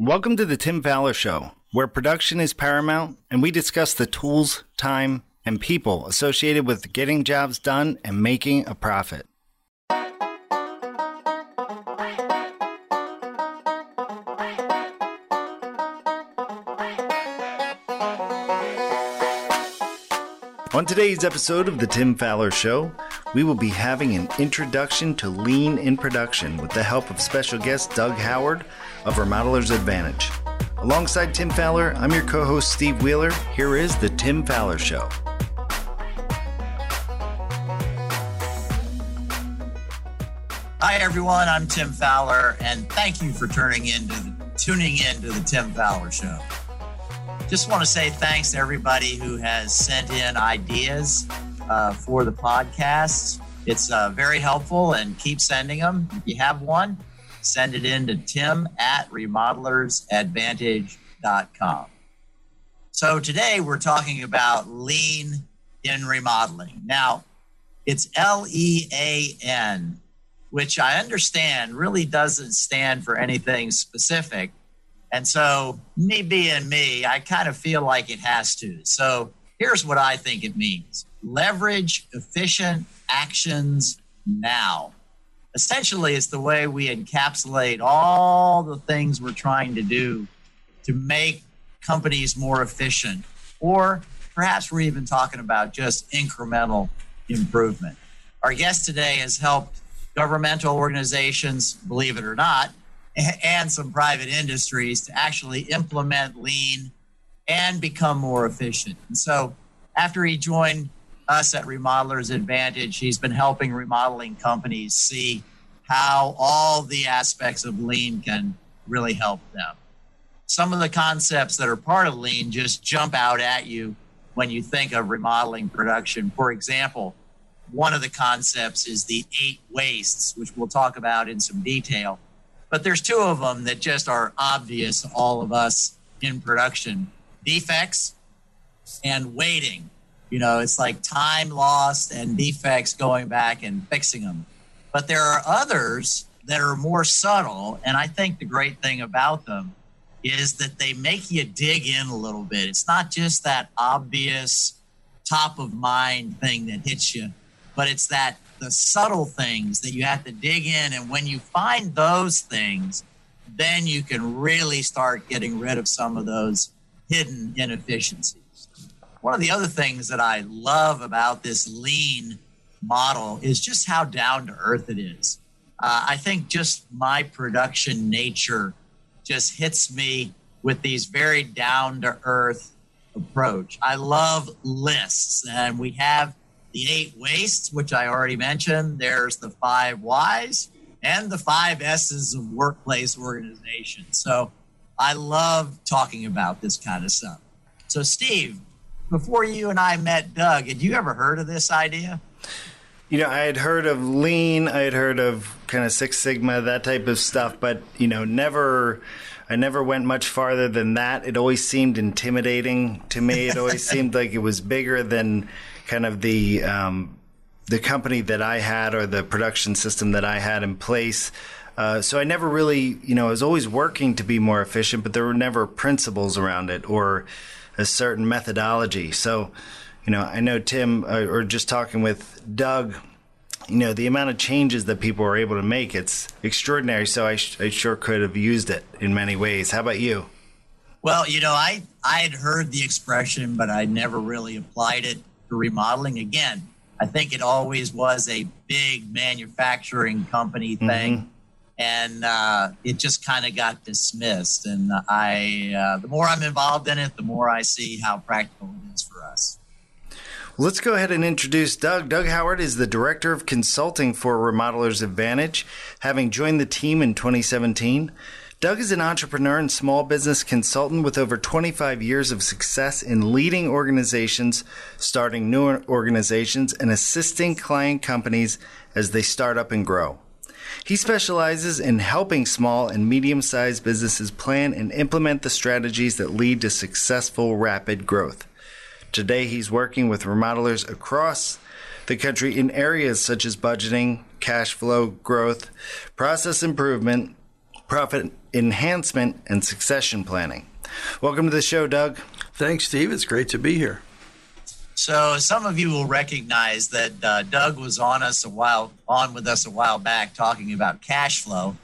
Welcome to the Tim Fowler Show, where production is paramount and we discuss the tools, time, and people associated with getting jobs done and making a profit. On today's episode of The Tim Fowler Show, we will be having an introduction to lean in production with the help of special guest Doug Howard of Remodeler's Advantage. Alongside Tim Fowler, I'm your co host Steve Wheeler. Here is The Tim Fowler Show. Hi everyone, I'm Tim Fowler, and thank you for turning in the, tuning in to the Tim Fowler Show. Just want to say thanks to everybody who has sent in ideas uh, for the podcast. It's uh, very helpful, and keep sending them. If you have one, send it in to tim at remodelersadvantage.com. So today we're talking about lean in remodeling. Now, it's L E A N which I understand really doesn't stand for anything specific. And so, me being me, I kind of feel like it has to. So, here's what I think it means leverage efficient actions now. Essentially, it's the way we encapsulate all the things we're trying to do to make companies more efficient, or perhaps we're even talking about just incremental improvement. Our guest today has helped governmental organizations, believe it or not, and some private industries to actually implement lean and become more efficient. And so, after he joined us at Remodelers Advantage, he's been helping remodeling companies see how all the aspects of lean can really help them. Some of the concepts that are part of lean just jump out at you when you think of remodeling production. For example, one of the concepts is the eight wastes, which we'll talk about in some detail. But there's two of them that just are obvious to all of us in production defects and waiting. You know, it's like time lost and defects going back and fixing them. But there are others that are more subtle. And I think the great thing about them is that they make you dig in a little bit. It's not just that obvious top of mind thing that hits you but it's that the subtle things that you have to dig in. And when you find those things, then you can really start getting rid of some of those hidden inefficiencies. One of the other things that I love about this lean model is just how down to earth it is. Uh, I think just my production nature just hits me with these very down to earth approach. I love lists, and we have the eight wastes, which I already mentioned. There's the five whys and the five S's of workplace organization. So I love talking about this kind of stuff. So, Steve, before you and I met Doug, had you ever heard of this idea? You know, I had heard of lean, I had heard of kind of Six Sigma, that type of stuff, but, you know, never. I never went much farther than that. It always seemed intimidating to me. It always seemed like it was bigger than kind of the um, the company that I had or the production system that I had in place. Uh, so I never really, you know, I was always working to be more efficient, but there were never principles around it or a certain methodology. So, you know, I know Tim, uh, or just talking with Doug, you know, the amount of changes that people are able to make, it's extraordinary. So I, sh- I sure could have used it in many ways. How about you? Well, you know, I, I had heard the expression, but I never really applied it to remodeling. Again, I think it always was a big manufacturing company thing. Mm-hmm. And uh, it just kind of got dismissed. And I, uh, the more I'm involved in it, the more I see how practical it is for us. Let's go ahead and introduce Doug. Doug Howard is the Director of Consulting for Remodelers Advantage, having joined the team in 2017. Doug is an entrepreneur and small business consultant with over 25 years of success in leading organizations, starting new organizations, and assisting client companies as they start up and grow. He specializes in helping small and medium sized businesses plan and implement the strategies that lead to successful rapid growth. Today, he's working with remodelers across the country in areas such as budgeting, cash flow growth, process improvement, profit enhancement, and succession planning. Welcome to the show, Doug. Thanks, Steve. It's great to be here. So some of you will recognize that uh, Doug was on us a while on with us a while back talking about cash flow.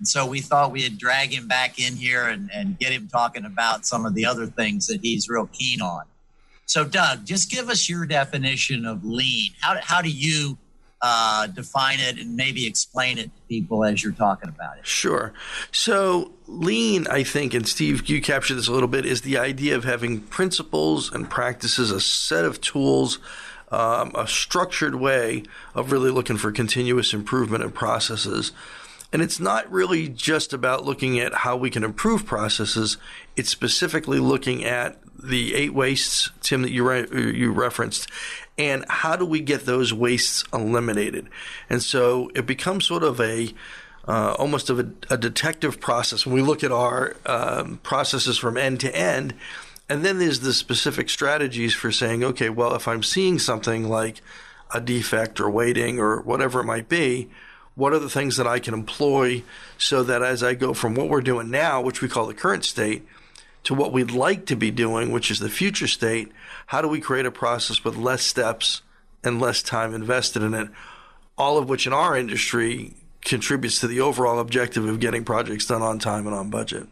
And so we thought we'd drag him back in here and, and get him talking about some of the other things that he's real keen on. So, Doug, just give us your definition of lean. How, how do you uh, define it and maybe explain it to people as you're talking about it? Sure. So, lean, I think, and Steve, you captured this a little bit, is the idea of having principles and practices, a set of tools. Um, a structured way of really looking for continuous improvement in processes and it's not really just about looking at how we can improve processes. It's specifically looking at the eight wastes, Tim, that you re- you referenced, and how do we get those wastes eliminated? And so it becomes sort of a uh, almost of a, a, detective process when we look at our um, processes from end to end. And then there's the specific strategies for saying, okay, well, if I'm seeing something like a defect or waiting or whatever it might be, what are the things that I can employ so that as I go from what we're doing now, which we call the current state, to what we'd like to be doing, which is the future state, how do we create a process with less steps and less time invested in it? All of which in our industry contributes to the overall objective of getting projects done on time and on budget.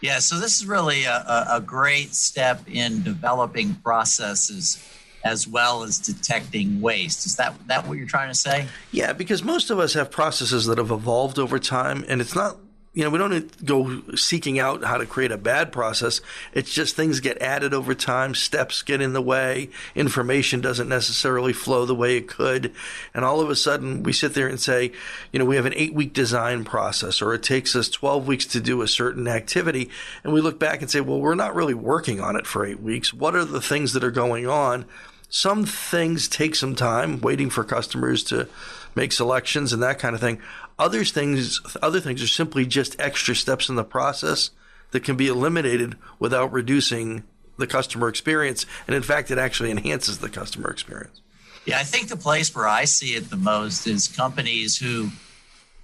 Yeah, so this is really a, a great step in developing processes as well as detecting waste. Is that that what you're trying to say? Yeah, because most of us have processes that have evolved over time, and it's not. You know, we don't go seeking out how to create a bad process. It's just things get added over time, steps get in the way, information doesn't necessarily flow the way it could. And all of a sudden, we sit there and say, you know, we have an eight week design process, or it takes us 12 weeks to do a certain activity. And we look back and say, well, we're not really working on it for eight weeks. What are the things that are going on? Some things take some time, waiting for customers to make selections and that kind of thing. Other things, other things are simply just extra steps in the process that can be eliminated without reducing the customer experience. And in fact, it actually enhances the customer experience. Yeah, I think the place where I see it the most is companies who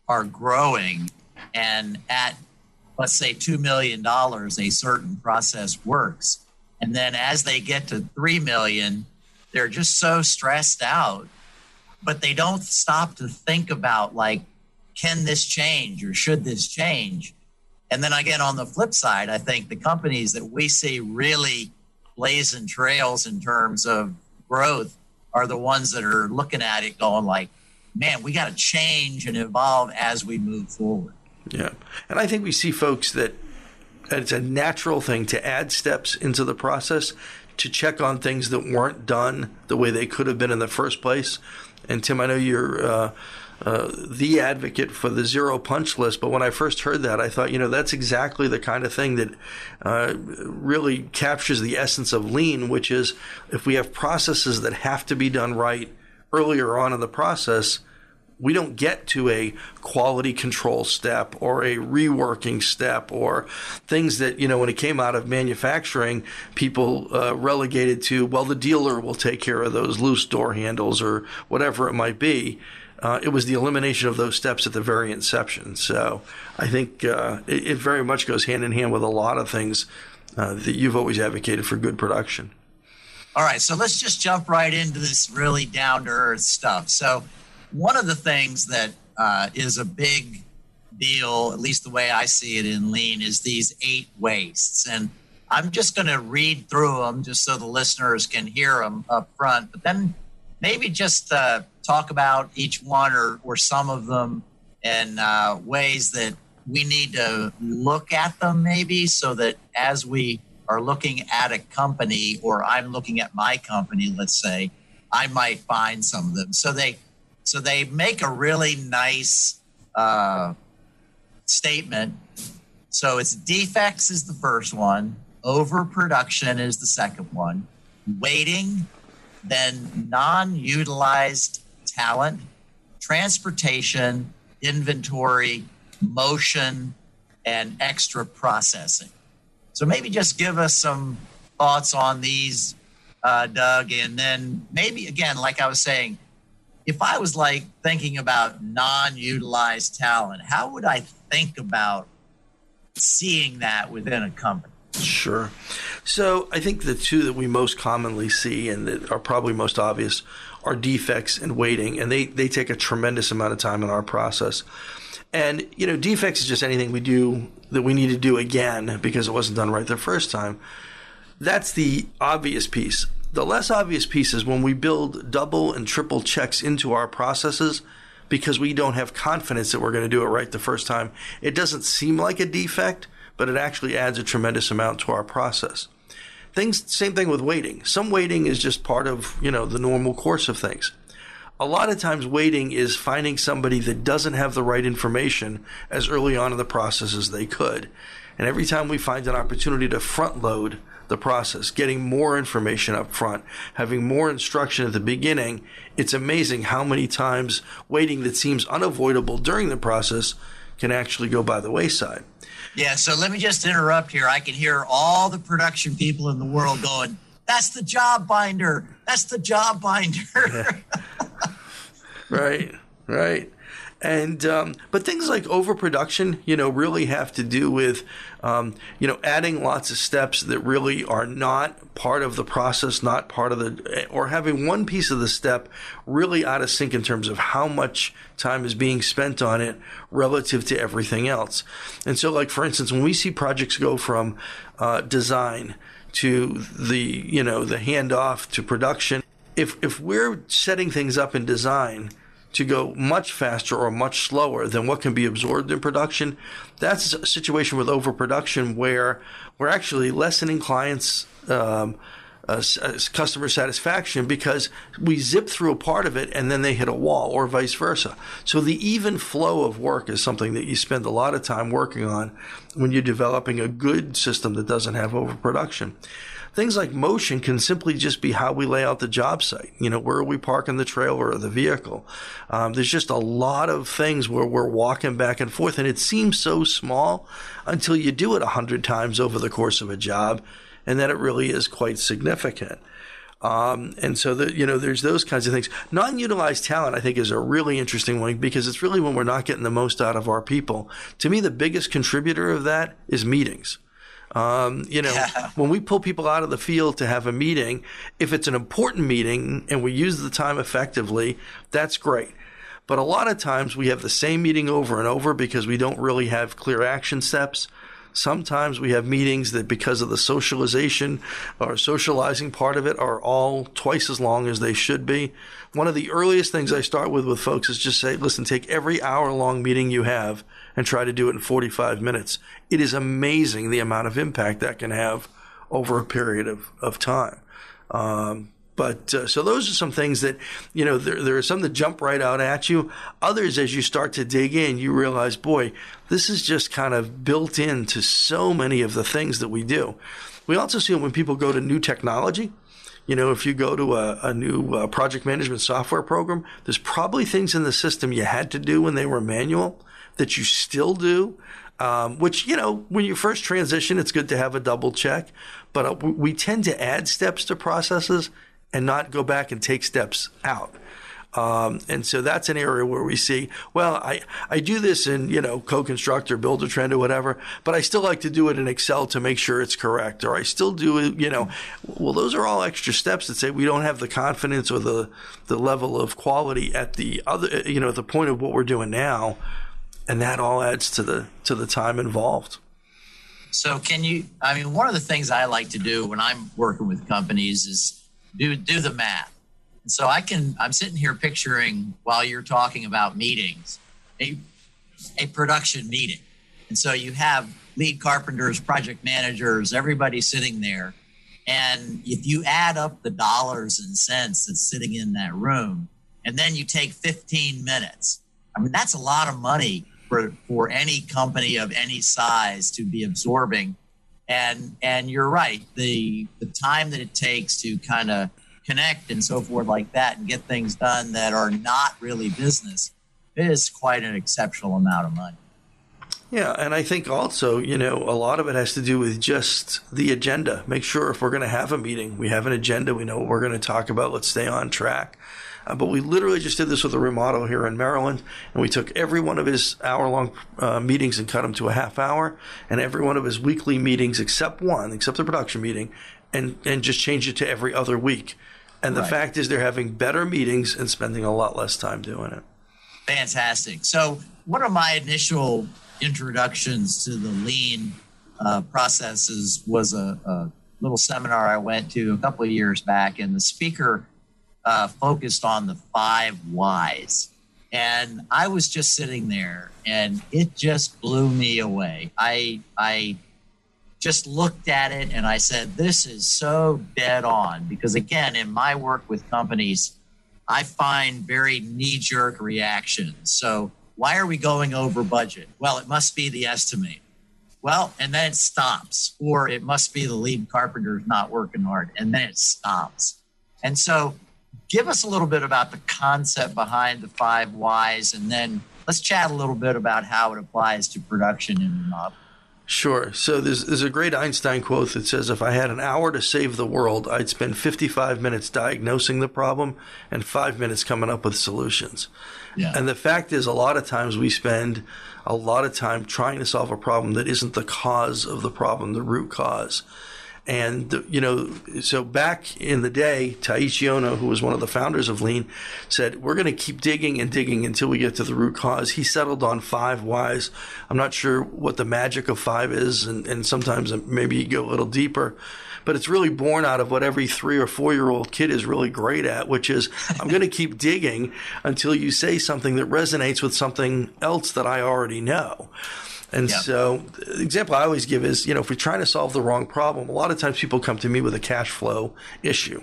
are growing and at, let's say, $2 million, a certain process works. And then as they get to 3 million, they're just so stressed out but they don't stop to think about like can this change or should this change? And then again on the flip side i think the companies that we see really blazing trails in terms of growth are the ones that are looking at it going like man we got to change and evolve as we move forward. Yeah. And i think we see folks that it's a natural thing to add steps into the process to check on things that weren't done the way they could have been in the first place. And Tim, I know you're uh, uh, the advocate for the zero punch list, but when I first heard that, I thought, you know, that's exactly the kind of thing that uh, really captures the essence of lean, which is if we have processes that have to be done right earlier on in the process, we don't get to a quality control step or a reworking step or things that you know when it came out of manufacturing people uh, relegated to well the dealer will take care of those loose door handles or whatever it might be uh, it was the elimination of those steps at the very inception. So i think uh, it, it, very much goes hand in hand with a lot of things uh, that you've always advocated for good production. All right so let's just jump right into this really down to earth stuff. So one of the things that uh, is a big deal, at least the way I see it in lean, is these eight wastes. And I'm just going to read through them just so the listeners can hear them up front, but then maybe just uh, talk about each one or, or some of them and uh, ways that we need to look at them, maybe, so that as we are looking at a company or I'm looking at my company, let's say, I might find some of them. So they so they make a really nice uh, statement. So it's defects is the first one, overproduction is the second one, waiting, then non utilized talent, transportation, inventory, motion, and extra processing. So maybe just give us some thoughts on these, uh, Doug, and then maybe again, like I was saying, if I was like thinking about non utilized talent, how would I think about seeing that within a company? Sure. So I think the two that we most commonly see and that are probably most obvious are defects and waiting, and they, they take a tremendous amount of time in our process. And, you know, defects is just anything we do that we need to do again because it wasn't done right the first time. That's the obvious piece. The less obvious piece is when we build double and triple checks into our processes because we don't have confidence that we're going to do it right the first time. It doesn't seem like a defect, but it actually adds a tremendous amount to our process. Things, same thing with waiting. Some waiting is just part of, you know, the normal course of things. A lot of times waiting is finding somebody that doesn't have the right information as early on in the process as they could. And every time we find an opportunity to front load the process, getting more information up front, having more instruction at the beginning, it's amazing how many times waiting that seems unavoidable during the process can actually go by the wayside. Yeah, so let me just interrupt here. I can hear all the production people in the world going, that's the job binder. That's the job binder. right, right. And um, but things like overproduction, you know, really have to do with, um, you know, adding lots of steps that really are not part of the process, not part of the, or having one piece of the step really out of sync in terms of how much time is being spent on it relative to everything else. And so, like for instance, when we see projects go from uh, design to the, you know, the handoff to production, if if we're setting things up in design to go much faster or much slower than what can be absorbed in production, that's a situation with overproduction where we're actually lessening clients' um, uh, uh, customer satisfaction because we zip through a part of it and then they hit a wall or vice versa. So the even flow of work is something that you spend a lot of time working on when you're developing a good system that doesn't have overproduction. Things like motion can simply just be how we lay out the job site. You know, where are we parking the trailer or the vehicle? Um, there's just a lot of things where we're walking back and forth, and it seems so small until you do it a hundred times over the course of a job, and then it really is quite significant. Um, and so you know, there's those kinds of things. Non-utilized talent, I think, is a really interesting one because it's really when we're not getting the most out of our people. To me, the biggest contributor of that is meetings. Um, you know, yeah. when we pull people out of the field to have a meeting, if it's an important meeting and we use the time effectively, that's great. But a lot of times we have the same meeting over and over because we don't really have clear action steps. Sometimes we have meetings that, because of the socialization or socializing part of it, are all twice as long as they should be. One of the earliest things I start with with folks is just say, listen, take every hour long meeting you have and try to do it in 45 minutes. It is amazing the amount of impact that can have over a period of, of time. Um, but uh, so those are some things that, you know, there, there are some that jump right out at you. Others, as you start to dig in, you realize, boy, this is just kind of built into so many of the things that we do. We also see it when people go to new technology, you know, if you go to a, a new uh, project management software program, there's probably things in the system you had to do when they were manual that you still do. Um, which you know when you first transition it's good to have a double check but uh, we tend to add steps to processes and not go back and take steps out um, and so that's an area where we see, well, I, I do this in, you know, CoConstruct or Buildertrend or whatever, but I still like to do it in Excel to make sure it's correct. Or I still do it, you know, well, those are all extra steps that say we don't have the confidence or the, the level of quality at the other, you know, at the point of what we're doing now and that all adds to the to the time involved. So can you I mean one of the things I like to do when I'm working with companies is do do the math. So I can I'm sitting here picturing while you're talking about meetings, a a production meeting. And so you have lead carpenters, project managers, everybody sitting there. And if you add up the dollars and cents that's sitting in that room, and then you take 15 minutes, I mean, that's a lot of money for, for any company of any size to be absorbing. And and you're right, the the time that it takes to kind of connect and so forth like that and get things done that are not really business is quite an exceptional amount of money. Yeah, and I think also, you know, a lot of it has to do with just the agenda. Make sure if we're going to have a meeting, we have an agenda, we know what we're going to talk about, let's stay on track. Uh, but we literally just did this with a remodel here in Maryland, and we took every one of his hour long uh, meetings and cut them to a half hour, and every one of his weekly meetings, except one, except the production meeting, and, and just changed it to every other week. And the right. fact is, they're having better meetings and spending a lot less time doing it. Fantastic. So, one of my initial introductions to the lean uh, processes was a, a, little seminar I went to a couple of years back, and the speaker uh, focused on the five whys. And I was just sitting there, and it just blew me away. I I just looked at it and I said, "This is so dead on." Because again, in my work with companies, I find very knee jerk reactions. So why are we going over budget? Well, it must be the estimate. Well, and then it stops, or it must be the lead carpenter's not working hard, and then it stops. And so, give us a little bit about the concept behind the five whys, and then let's chat a little bit about how it applies to production in the model. Sure. So there's, there's a great Einstein quote that says, if I had an hour to save the world, I'd spend 55 minutes diagnosing the problem and five minutes coming up with solutions. Yeah. And the fact is, a lot of times we spend a lot of time trying to solve a problem that isn't the cause of the problem, the root cause. And, you know, so back in the day, Taiichi Ohno, who was one of the founders of Lean, said, We're going to keep digging and digging until we get to the root cause. He settled on five whys. I'm not sure what the magic of five is, and, and sometimes maybe you go a little deeper but it's really born out of what every three or four year old kid is really great at, which is I'm going to keep digging until you say something that resonates with something else that I already know. And yeah. so, the example I always give is, you know, if we're trying to solve the wrong problem, a lot of times people come to me with a cash flow issue.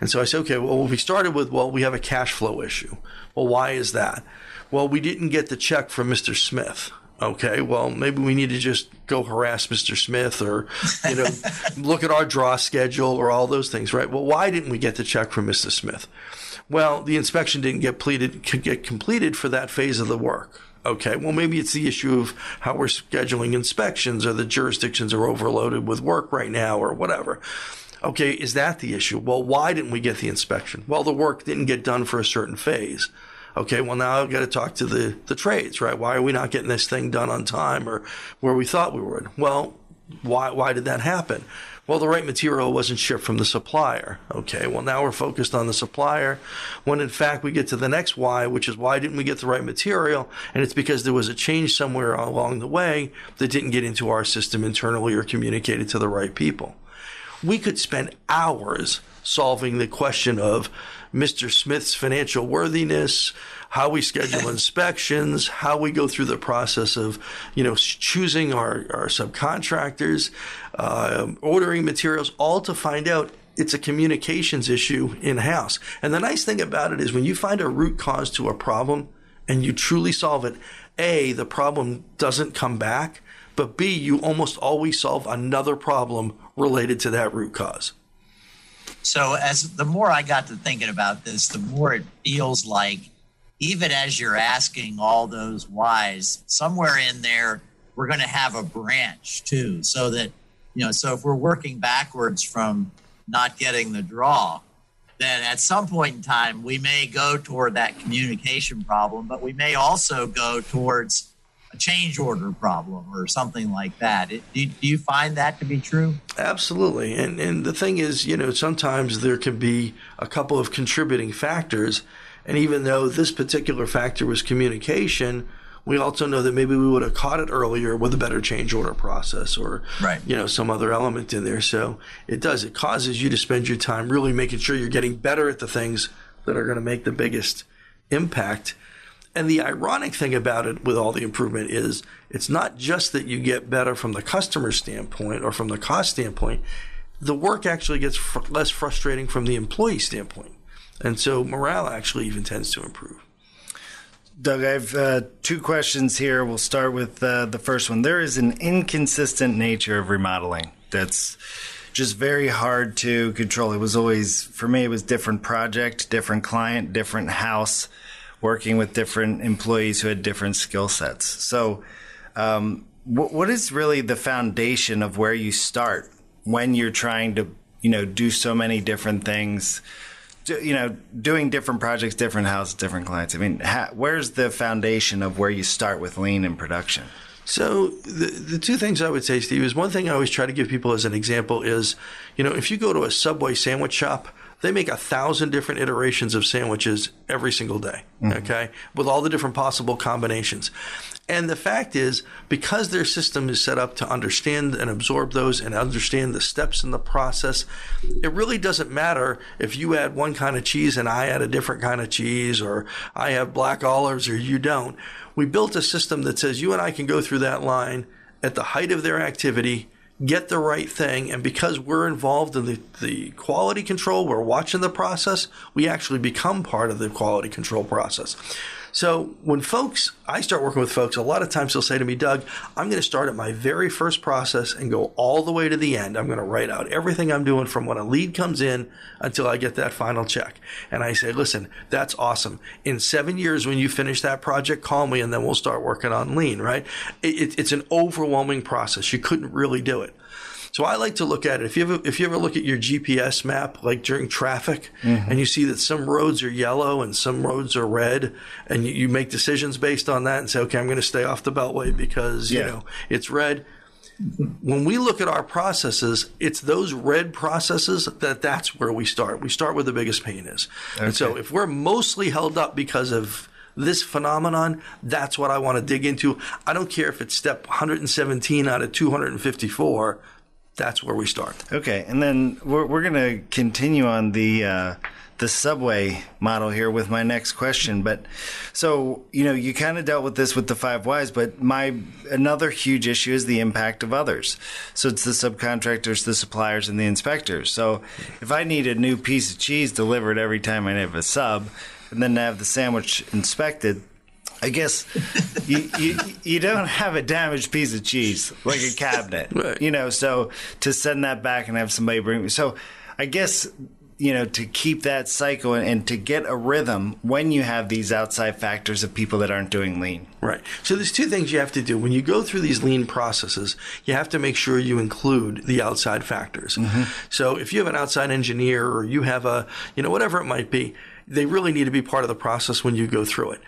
And so I say, okay, well, we started with, well, we have a cash flow issue. Well, why is that? Well, we didn't get the check from Mr. Smith. Okay, well, maybe we need to just go harass Mr. Smith or, you know, look at our draw schedule or all those things, right? Well, why didn't we get the check from Mr. Smith? Well, the inspection didn't get completed, get completed for that phase of the work. Okay, well, maybe it's the issue of how we're scheduling inspections or the jurisdictions are overloaded with work right now or whatever. Okay, is that the issue? Well, why didn't we get the inspection? Well, the work didn't get done for a certain phase. Okay, well, now I've got to talk to the, the trades, right? Why are we not getting this thing done on time or where we thought we would? Well, why, why did that happen? Well, the right material wasn't shipped from the supplier. Okay, well, now we're focused on the supplier when in fact we get to the next why, which is why didn't we get the right material? And it's because there was a change somewhere along the way that didn't get into our system internally or communicated to the right people. We could spend hours solving the question of Mr. Smith's financial worthiness, how we schedule inspections, how we go through the process of, you know, choosing our, our subcontractors, uh, ordering materials, all to find out it's a communications issue in house. And the nice thing about it is when you find a root cause to a problem and you truly solve it, A, the problem doesn't come back, but B, you almost always solve another problem related to that root cause. So as the more I got to thinking about this, the more it feels like even as you're asking all those whys, somewhere in there, we're going to have a branch too. So that, you know, so if we're working backwards from not getting the draw, then at some point in time, we may go toward that communication problem, but we may also go towards a change order problem or something like that. It, do, do you find that to be true? Absolutely. And, and the thing is, you know, sometimes there can be a couple of contributing factors and even though this particular factor was communication, we also know that maybe we would have caught it earlier with a better change order process or right. you know some other element in there. So it does it causes you to spend your time really making sure you're getting better at the things that are going to make the biggest impact. And the ironic thing about it with all the improvement is it's not just that you get better from the customer standpoint or from the cost standpoint. The work actually gets fr- less frustrating from the employee standpoint and so morale actually even tends to improve. Doug, I have uh, two questions here. We'll start with uh, the first one. There is an inconsistent nature of remodeling that's just very hard to control. It was always, for me, it was different project, different client, different house, working with different employees who had different skill sets. So, um, what, what is really the foundation of where you start when you're trying to, you know, do so many different things? You know, doing different projects, different houses, different clients. I mean, ha, where's the foundation of where you start with lean in production? So the the two things I would say, Steve, is one thing I always try to give people as an example is, you know, if you go to a Subway sandwich shop, they make a thousand different iterations of sandwiches every single day. Mm-hmm. Okay, with all the different possible combinations. And the fact is, because their system is set up to understand and absorb those and understand the steps in the process, it really doesn't matter if you add one kind of cheese and I add a different kind of cheese, or I have black olives or you don't. We built a system that says you and I can go through that line at the height of their activity get the right thing. And because we're involved in the, the quality control, we're watching the process, we actually become part of the quality control process. So when folks, I start working with folks, a lot of times they'll say to me, Doug, I'm going to start at my very first process and go all the way to the end. I'm going to write out everything I'm doing from when a lead comes in until I get that final check. And I say, listen, that's awesome. In seven years, when you finish that project, call me and then we'll start working on lean, right? It, it's an overwhelming process. You couldn't really do it. So I like to look at it. If you ever, if you ever look at your GPS map, like during traffic, mm-hmm. and you see that some roads are yellow and some roads are red, and you, you make decisions based on that and say, okay, I'm going to stay off the beltway because, yeah. you know, it's red when we look at our processes, it's those red processes that that's where we start. We start where the biggest pain is. Okay. And so if we're mostly held up because of this phenomenon, that's what I want to dig into. I don't care if it's step 117 out of 254 that's where we start. Okay, and then we're we're going to continue on the uh, the subway model here with my next question. But so you know, you kind of dealt with this with the five whys, but my another huge issue is the impact of others. So it's the subcontractors, the suppliers, and the inspectors. So if I need a new piece of cheese delivered every time I have a sub, and then have the sandwich inspected I guess you, you, you don't have a damaged piece of cheese like a cabinet, right. you know. So to send that back and have somebody bring me, so, I guess you know to keep that cycle and, and, to get a rhythm when you have these outside factors of people that aren't doing lean. Right. So there's two things you have to do when you go through these lean processes. You have to make sure you include the outside factors. Mm-hmm. So if you have an outside engineer or you have a you know whatever it might be, they really need to be part of the process when you go through it.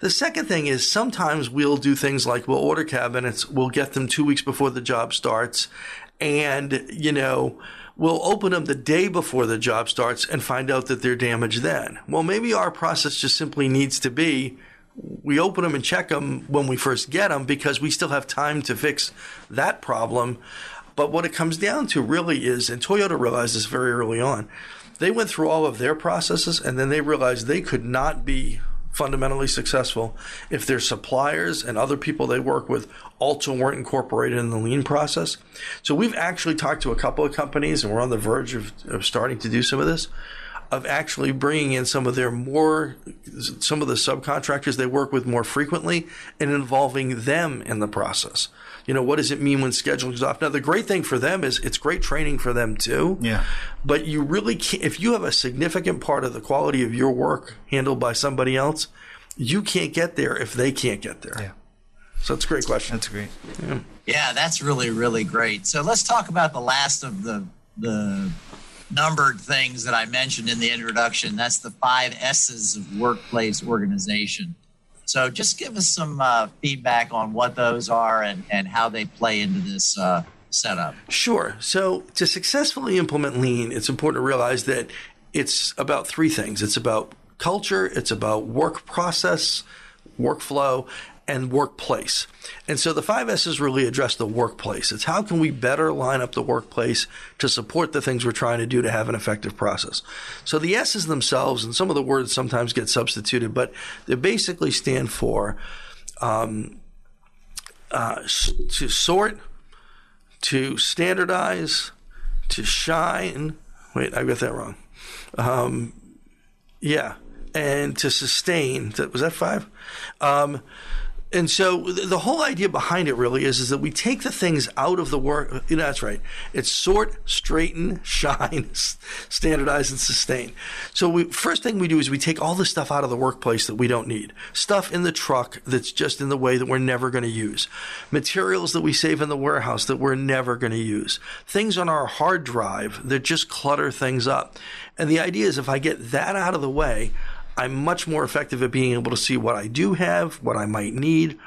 The second thing is sometimes we'll do things like we'll order cabinets, we'll get them two weeks before the job starts, and, you know, we'll open them the day before the job starts and find out that they're damaged then. Well, maybe our process just simply needs to be we open them and check them when we first get them because we still have time to fix that problem. But what it comes down to really is, and Toyota realized this very early on, they went through all of their processes and then they realized they could not be fundamentally successful if their suppliers and other people they work with also weren't incorporated in the lean process. So we've actually talked to a couple of companies and we're on the verge of, of starting to do some of this of actually bringing in some of their more some of the subcontractors they work with more frequently and involving them in the process you know, what does it mean when scheduling is off? Now, the great thing for them is it's great training for them too. Yeah. But you really can't, if you have a significant part of the quality of your work handled by somebody else, you can't get there if they can't get there. Yeah. So that's a great question. That's great. Yeah. yeah, that's really, really great. So let's talk about the last of the, the, numbered things that I mentioned in the introduction. That's the five S's of workplace organization. So just give us some uh, feedback on what those are and, and how they play into this uh, setup. Sure. So to successfully implement lean, it's important to realize that it's about three things. It's about culture, it's about work process, workflow, and workplace. And so the five S's really address the workplace. It's how can we better line up the workplace to support the things we're trying to do to have an effective process. So the S's themselves, and some of the words sometimes get substituted, but they basically stand for um, uh, to sort, to standardize, to shine. Wait, I got that wrong. Um, yeah, and to sustain. Was that five? Um, and so the whole idea behind it really is is that we take the things out of the work. You know, that's right. It's sort, straighten, shine, standardize, and sustain. So we first thing we do is we take all the stuff out of the workplace that we don't need. Stuff in the truck that's just in the way that we're never going to use. Materials that we save in the warehouse that we're never going to use. Things on our hard drive that just clutter things up. And the idea is if I get that out of the way, I'm much more effective at being able to see what I do have, what I might need.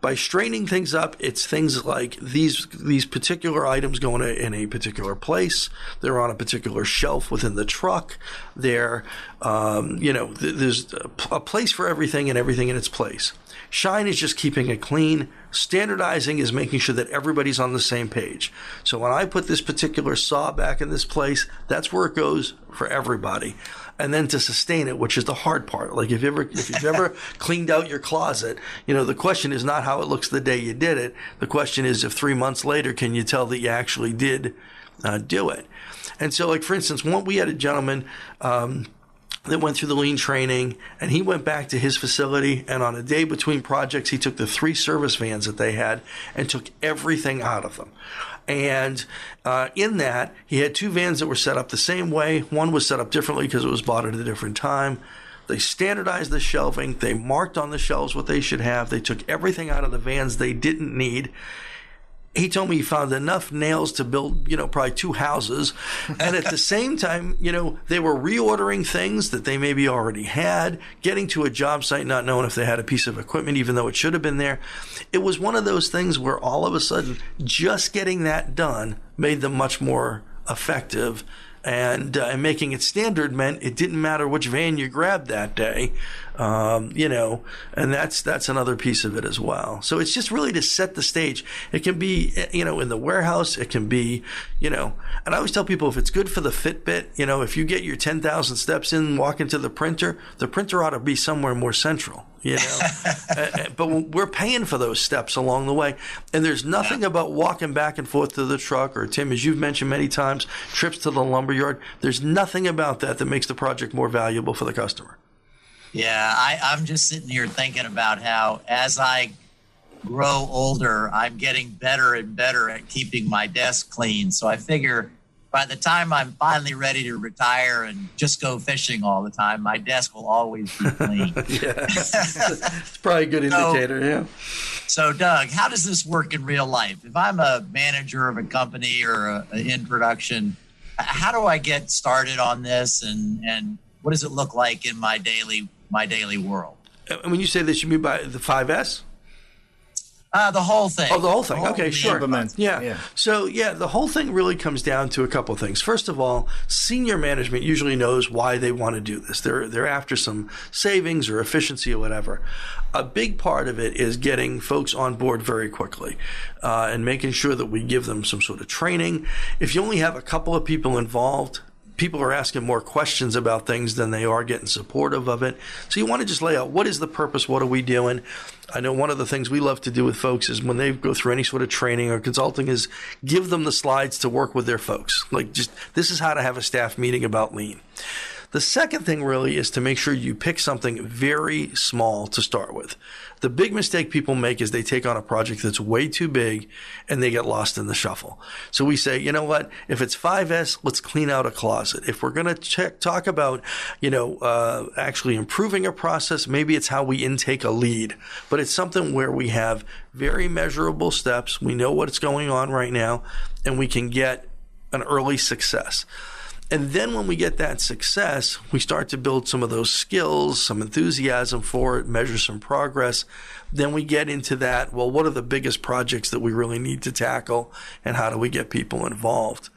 By straining things up, it's things like these these particular items going in a, particular place. They're on a particular shelf within the truck. They're, um, you know, th- there's a place for everything and everything in its place. Shine is just keeping it clean. Standardizing is making sure that everybody's on the same page. So when I put this particular saw back in this place, that's where it goes for everybody and then to sustain it, which is the hard part. Like if you ever if you've ever cleaned out your closet, you know the question is not how it looks the day you did it. The question is if three months later can you tell that you actually did uh, do it. And so, like for instance, one we had a gentleman. Um, that went through the lean training and he went back to his facility and on a day between projects he took the three service vans that they had and took everything out of them and uh, in that, he had two vans that were set up the same way. One was set up differently because it was bought at a different time. They standardized the shelving. They marked on the shelves what they should have. They took everything out of the vans they didn't need he told me he found enough nails to build, you know, probably two houses. And at the same time, you know, they were reordering things that they maybe already had, getting to a job site, not knowing if they had a piece of equipment, even though it should have been there. It was one of those things where all of a sudden, just getting that done made them much more effective and, uh, and making it standard meant it didn't matter which van you grabbed that day, um, you know, and that's that's another piece of it as well. So it's just really to set the stage. It can be, you know, in the warehouse. It can be, you know, and I always tell people if it's good for the Fitbit, you know, if you get your ten thousand steps in, walk into the printer, the printer ought to be somewhere more central you know. uh, uh but we're paying for those steps along the way, and there's nothing about walking back and forth to the truck or Tim, as you've mentioned many times, trips to the lumber yard. There's nothing about that that makes the project more valuable for the customer. Yeah, I, I'm just sitting here thinking about how as I grow older, I'm getting better and better at keeping my desk clean. So I figure by the time I'm finally ready to retire and just go fishing all the time, my desk will always be clean. yeah, it's probably a good indicator. So, yeah. So, Doug, how does this work in real life? If I'm a manager of a company or a, a in production, how do I get started on this, and and what does it look like in my daily my daily world? And when you say this, you mean by the 5S? Uh, the whole thing. Oh, the whole thing. The whole okay, sure. Yeah. yeah. So, yeah, the whole thing really comes down to a couple of things. First of all, senior management usually knows why they want to do this. They're they're after some savings or efficiency or whatever. A big part of it is getting folks on board very quickly uh, and making sure that we give them some sort of training. If you only have a couple of people involved, people are asking more questions about things than they are getting supportive of it. So you want to just lay out what is the purpose, what are we doing? I know one of the things we love to do with folks is when they go through any sort of training or consulting is give them the slides to work with their folks. Like just this is how to have a staff meeting about lean. The second thing really is to make sure you pick something very small to start with. The big mistake people make is they take on a project that's way too big and they get lost in the shuffle. So we say, you know what? If it's 5S, let's clean out a closet. If we're going to talk about, you know, uh, actually improving a process, maybe it's how we intake a lead, but it's something where we have very measurable steps. We know what's going on right now and we can get an early success. And then when we get that success, we start to build some of those skills, some enthusiasm for it, measure some progress. Then we get into that, well, what are the biggest projects that we really need to tackle and how do we get people involved?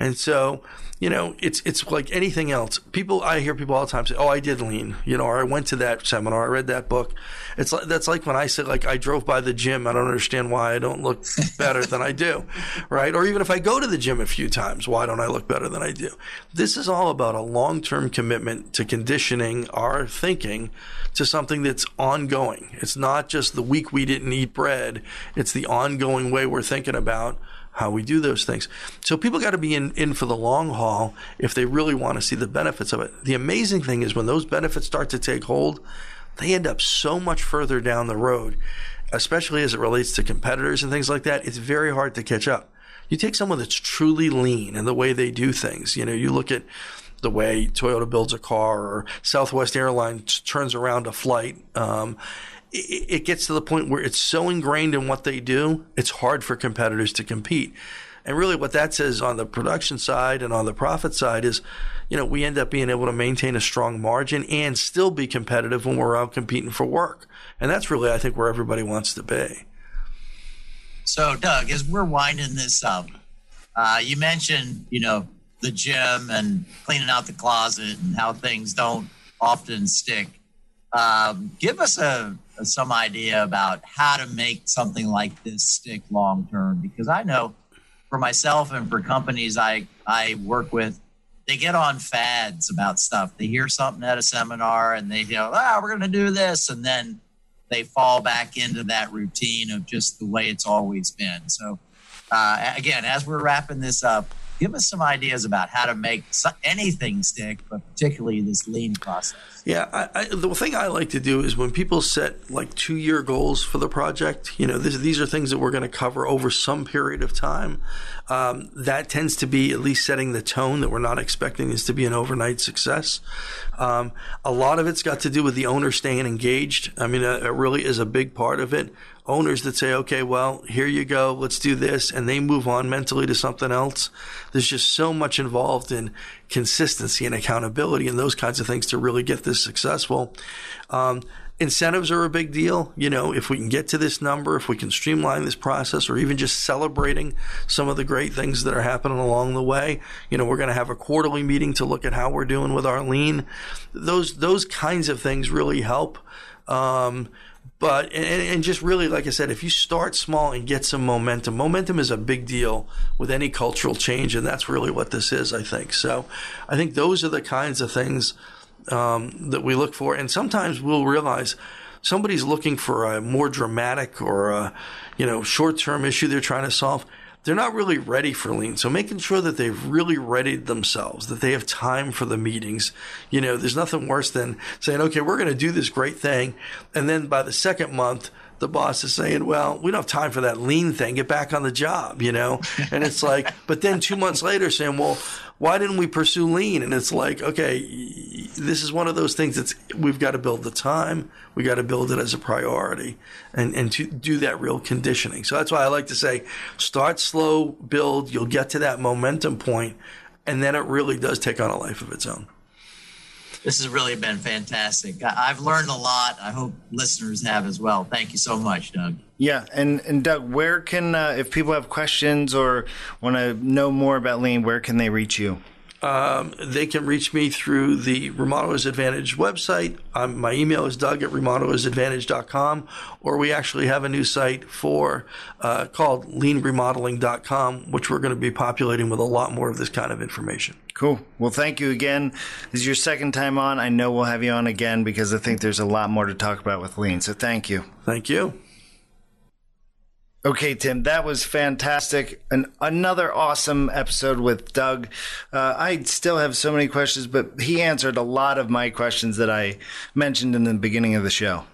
And so, you know, it's it's like anything else. People, I hear people all the time say, "Oh, I did lean," you know, or I went to that seminar, I read that book. It's like that's like when I say, like, I drove by the gym. I don't understand why I don't look better than I do, right? Or even if I go to the gym a few times, why don't I look better than I do? This is all about a long-term commitment to conditioning our thinking to something that's ongoing. It's not just the week we didn't eat bread. It's the ongoing way we're thinking about how we do those things. So people got to be in, in for the long haul if they really want to see the benefits of it. The amazing thing is when those benefits start to take hold, they end up so much further down the road. especially as it relates to competitors and things like that, it's very hard to catch up. You take someone that's truly lean and the way they do things. You know, you look at the way Toyota builds a car or Southwest Airlines turns around a flight. Um, it, gets to the point where it's so ingrained in what they do, it's hard for competitors to compete. And really, what that says on the production side and on the profit side is, you know, we end up being able to maintain a strong margin and still be competitive when we're out competing for work. And that's really, I think, where everybody wants to be. So, Doug, as we're winding this up, uh, you mentioned, you know, the gym and cleaning out the closet and how things don't often stick. Um, give us a, some idea about how to make something like this stick long term, because I know for myself and for companies I I work with, they get on fads about stuff. They hear something at a seminar and they go, ah, we're going to do this, and then they fall back into that routine of just the way it's always been. So, uh, again, as we're wrapping this up, give us some ideas about how to make anything stick, but particularly this lean process. Yeah, I, I, the thing I like to do is when people set like two year goals for the project, you know, this, these are things that we're going to cover over some period of time. Um, that tends to be at least setting the tone that we're not expecting this to be an overnight success. Um, a lot of it's got to do with the owner staying engaged. I mean, uh, it really is a big part of it owners that say, okay, well, here you go, let's do this, and they move on mentally to something else. There's just so much involved in consistency and accountability and those kinds of things to really get this successful. Um, incentives are a big deal. You know, if we can get to this number, if we can streamline this process, or even just celebrating some of the great things that are happening along the way, you know, we're going to have a quarterly meeting to look at how we're doing with our lean. Those those kinds of things really help. Um, but and, and, just really like i said if you start small and get some momentum momentum is a big deal with any cultural change and that's really what this is i think. So i think those are the kinds of things um, that we look for. And sometimes we'll realize somebody's looking for a more dramatic or a you know short-term issue they're trying to solve they're not really ready for lean. So making sure that they've really readied themselves, that they have time for the meetings. You know, there's nothing worse than saying, okay, we're going to do this great thing. And then by the second month, the boss is saying, well, we don't have time for that lean thing. Get back on the job, you know? And it's like, but then two months later saying, well, why didn't we pursue lean? And it's like, okay, this is one of those things that's, we've got to build the time. We got to build it as a priority and, and to do that real conditioning. So that's why I like to say, start slow, build, you'll get to that momentum point, and then it really does take on a life of its own. This has really been fantastic. I've learned a lot. I hope listeners have as well. Thank you so much, Doug. Yeah, and and Doug, where can uh, if people have questions or want to know more about Lean, where can they reach you? Um, they can reach me through the Remodelers Advantage website. Um, my email is doug at remodelersadvantage.com, or we actually have a new site for uh, called leanremodeling.com, which we're going to be populating with a lot more of this kind of information. Cool. Well, thank you again. This is your second time on. I know we'll have you on again because I think there's a lot more to talk about with lean. So thank you. Thank you. Okay, Tim, that was fantastic. And another awesome episode with Doug. Uh, I still have so many questions, but he answered a lot of my questions that I mentioned in the beginning of the show.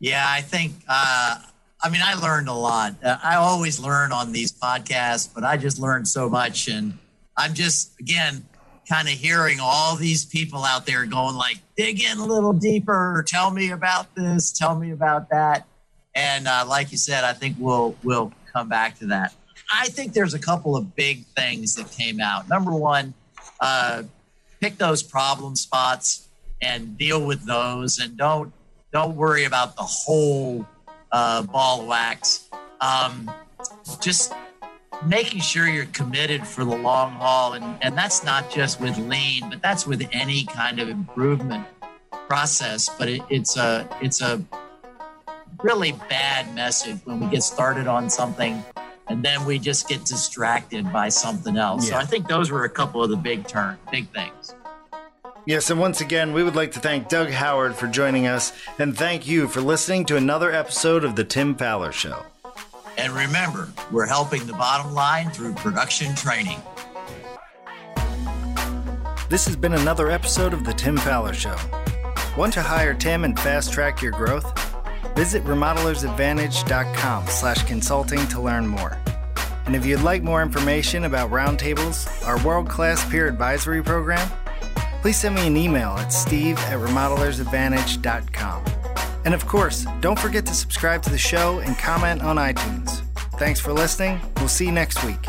Yeah, I think, uh, I mean, I learned a lot. Uh, I always learn on these podcasts, but I just learned so much. And I'm just, again, kind of hearing all these people out there going like, dig in a little deeper, tell me about this, tell me about that and uh, like you said, I think we'll we'll come back to that. I think there's a couple of big things that came out. Number one, uh, pick those problem spots and deal with those, and don't don't worry about the whole uh, ball of wax. Um, just making sure you're committed for the long haul, and and that's not just with lean, but that's with any kind of improvement process. But it, it's a it's a really bad message when we get started on something and then we just get distracted by something else. Yeah. So I think those were a couple of the big turn, big things. Yes, and once again, we would like to thank Doug Howard for joining us, and thank you for listening to another episode of The Tim Faller Show. And remember, we're helping the bottom line through production training. This has been another episode of The Tim Faller Show. Want to hire Tim and fast track your growth? Visit remodelersadvantage.com slash consulting to learn more. And if you'd like more information about Roundtables, our world-class peer advisory program, please send me an email at steve at remodelersadvantage.com. And of course, don't forget to subscribe to the show and comment on iTunes. Thanks for listening. We'll see you next week.